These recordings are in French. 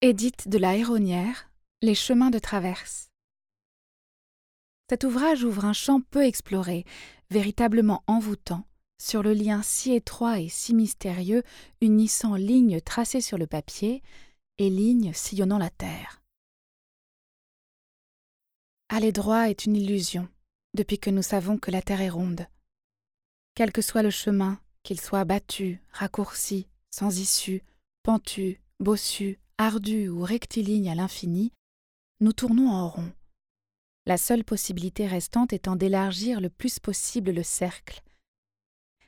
Édite de la Héronnière, Les chemins de traverse. Cet ouvrage ouvre un champ peu exploré, véritablement envoûtant, sur le lien si étroit et si mystérieux unissant lignes tracées sur le papier et lignes sillonnant la terre. Aller droit est une illusion, depuis que nous savons que la terre est ronde. Quel que soit le chemin, qu'il soit battu, raccourci, sans issue, pentu, bossu, ardu ou rectiligne à l'infini, nous tournons en rond. La seule possibilité restante étant d'élargir le plus possible le cercle.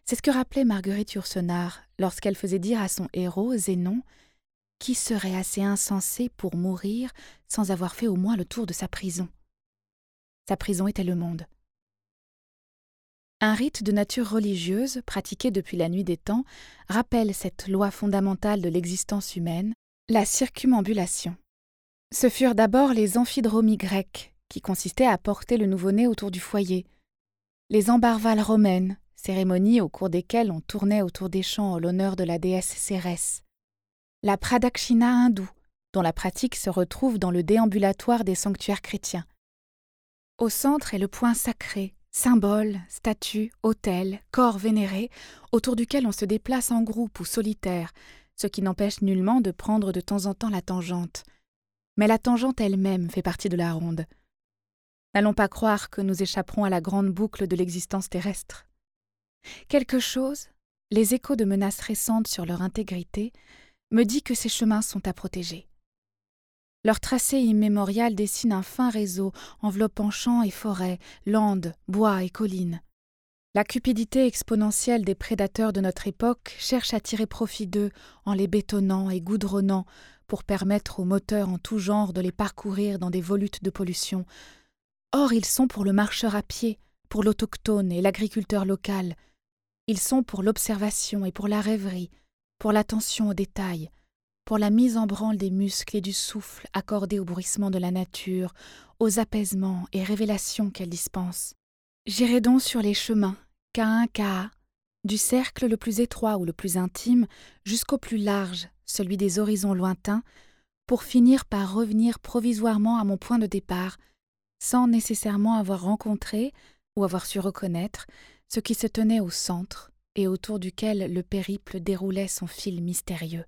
C'est ce que rappelait Marguerite Yourcenar lorsqu'elle faisait dire à son héros, Zénon, qui serait assez insensé pour mourir sans avoir fait au moins le tour de sa prison? Sa prison était le monde. Un rite de nature religieuse, pratiqué depuis la nuit des temps, rappelle cette loi fondamentale de l'existence humaine, la circumambulation. Ce furent d'abord les amphidromies grecques, qui consistaient à porter le nouveau-né autour du foyer, les embarvales romaines, cérémonies au cours desquelles on tournait autour des champs en l'honneur de la déesse Cérès, la pradakshina hindoue, dont la pratique se retrouve dans le déambulatoire des sanctuaires chrétiens. Au centre est le point sacré, Symboles, statues, autels, corps vénérés, autour duquel on se déplace en groupe ou solitaire, ce qui n'empêche nullement de prendre de temps en temps la tangente. Mais la tangente elle-même fait partie de la ronde. N'allons pas croire que nous échapperons à la grande boucle de l'existence terrestre. Quelque chose, les échos de menaces récentes sur leur intégrité, me dit que ces chemins sont à protéger. Leur tracé immémorial dessine un fin réseau enveloppant champs et forêts, landes, bois et collines. La cupidité exponentielle des prédateurs de notre époque cherche à tirer profit d'eux en les bétonnant et goudronnant pour permettre aux moteurs en tout genre de les parcourir dans des volutes de pollution. Or, ils sont pour le marcheur à pied, pour l'autochtone et l'agriculteur local. Ils sont pour l'observation et pour la rêverie, pour l'attention aux détails, pour la mise en branle des muscles et du souffle accordés au bruissement de la nature, aux apaisements et révélations qu'elle dispense. J'irai donc sur les chemins, qu'à un cas, du cercle le plus étroit ou le plus intime jusqu'au plus large, celui des horizons lointains, pour finir par revenir provisoirement à mon point de départ, sans nécessairement avoir rencontré ou avoir su reconnaître ce qui se tenait au centre et autour duquel le périple déroulait son fil mystérieux.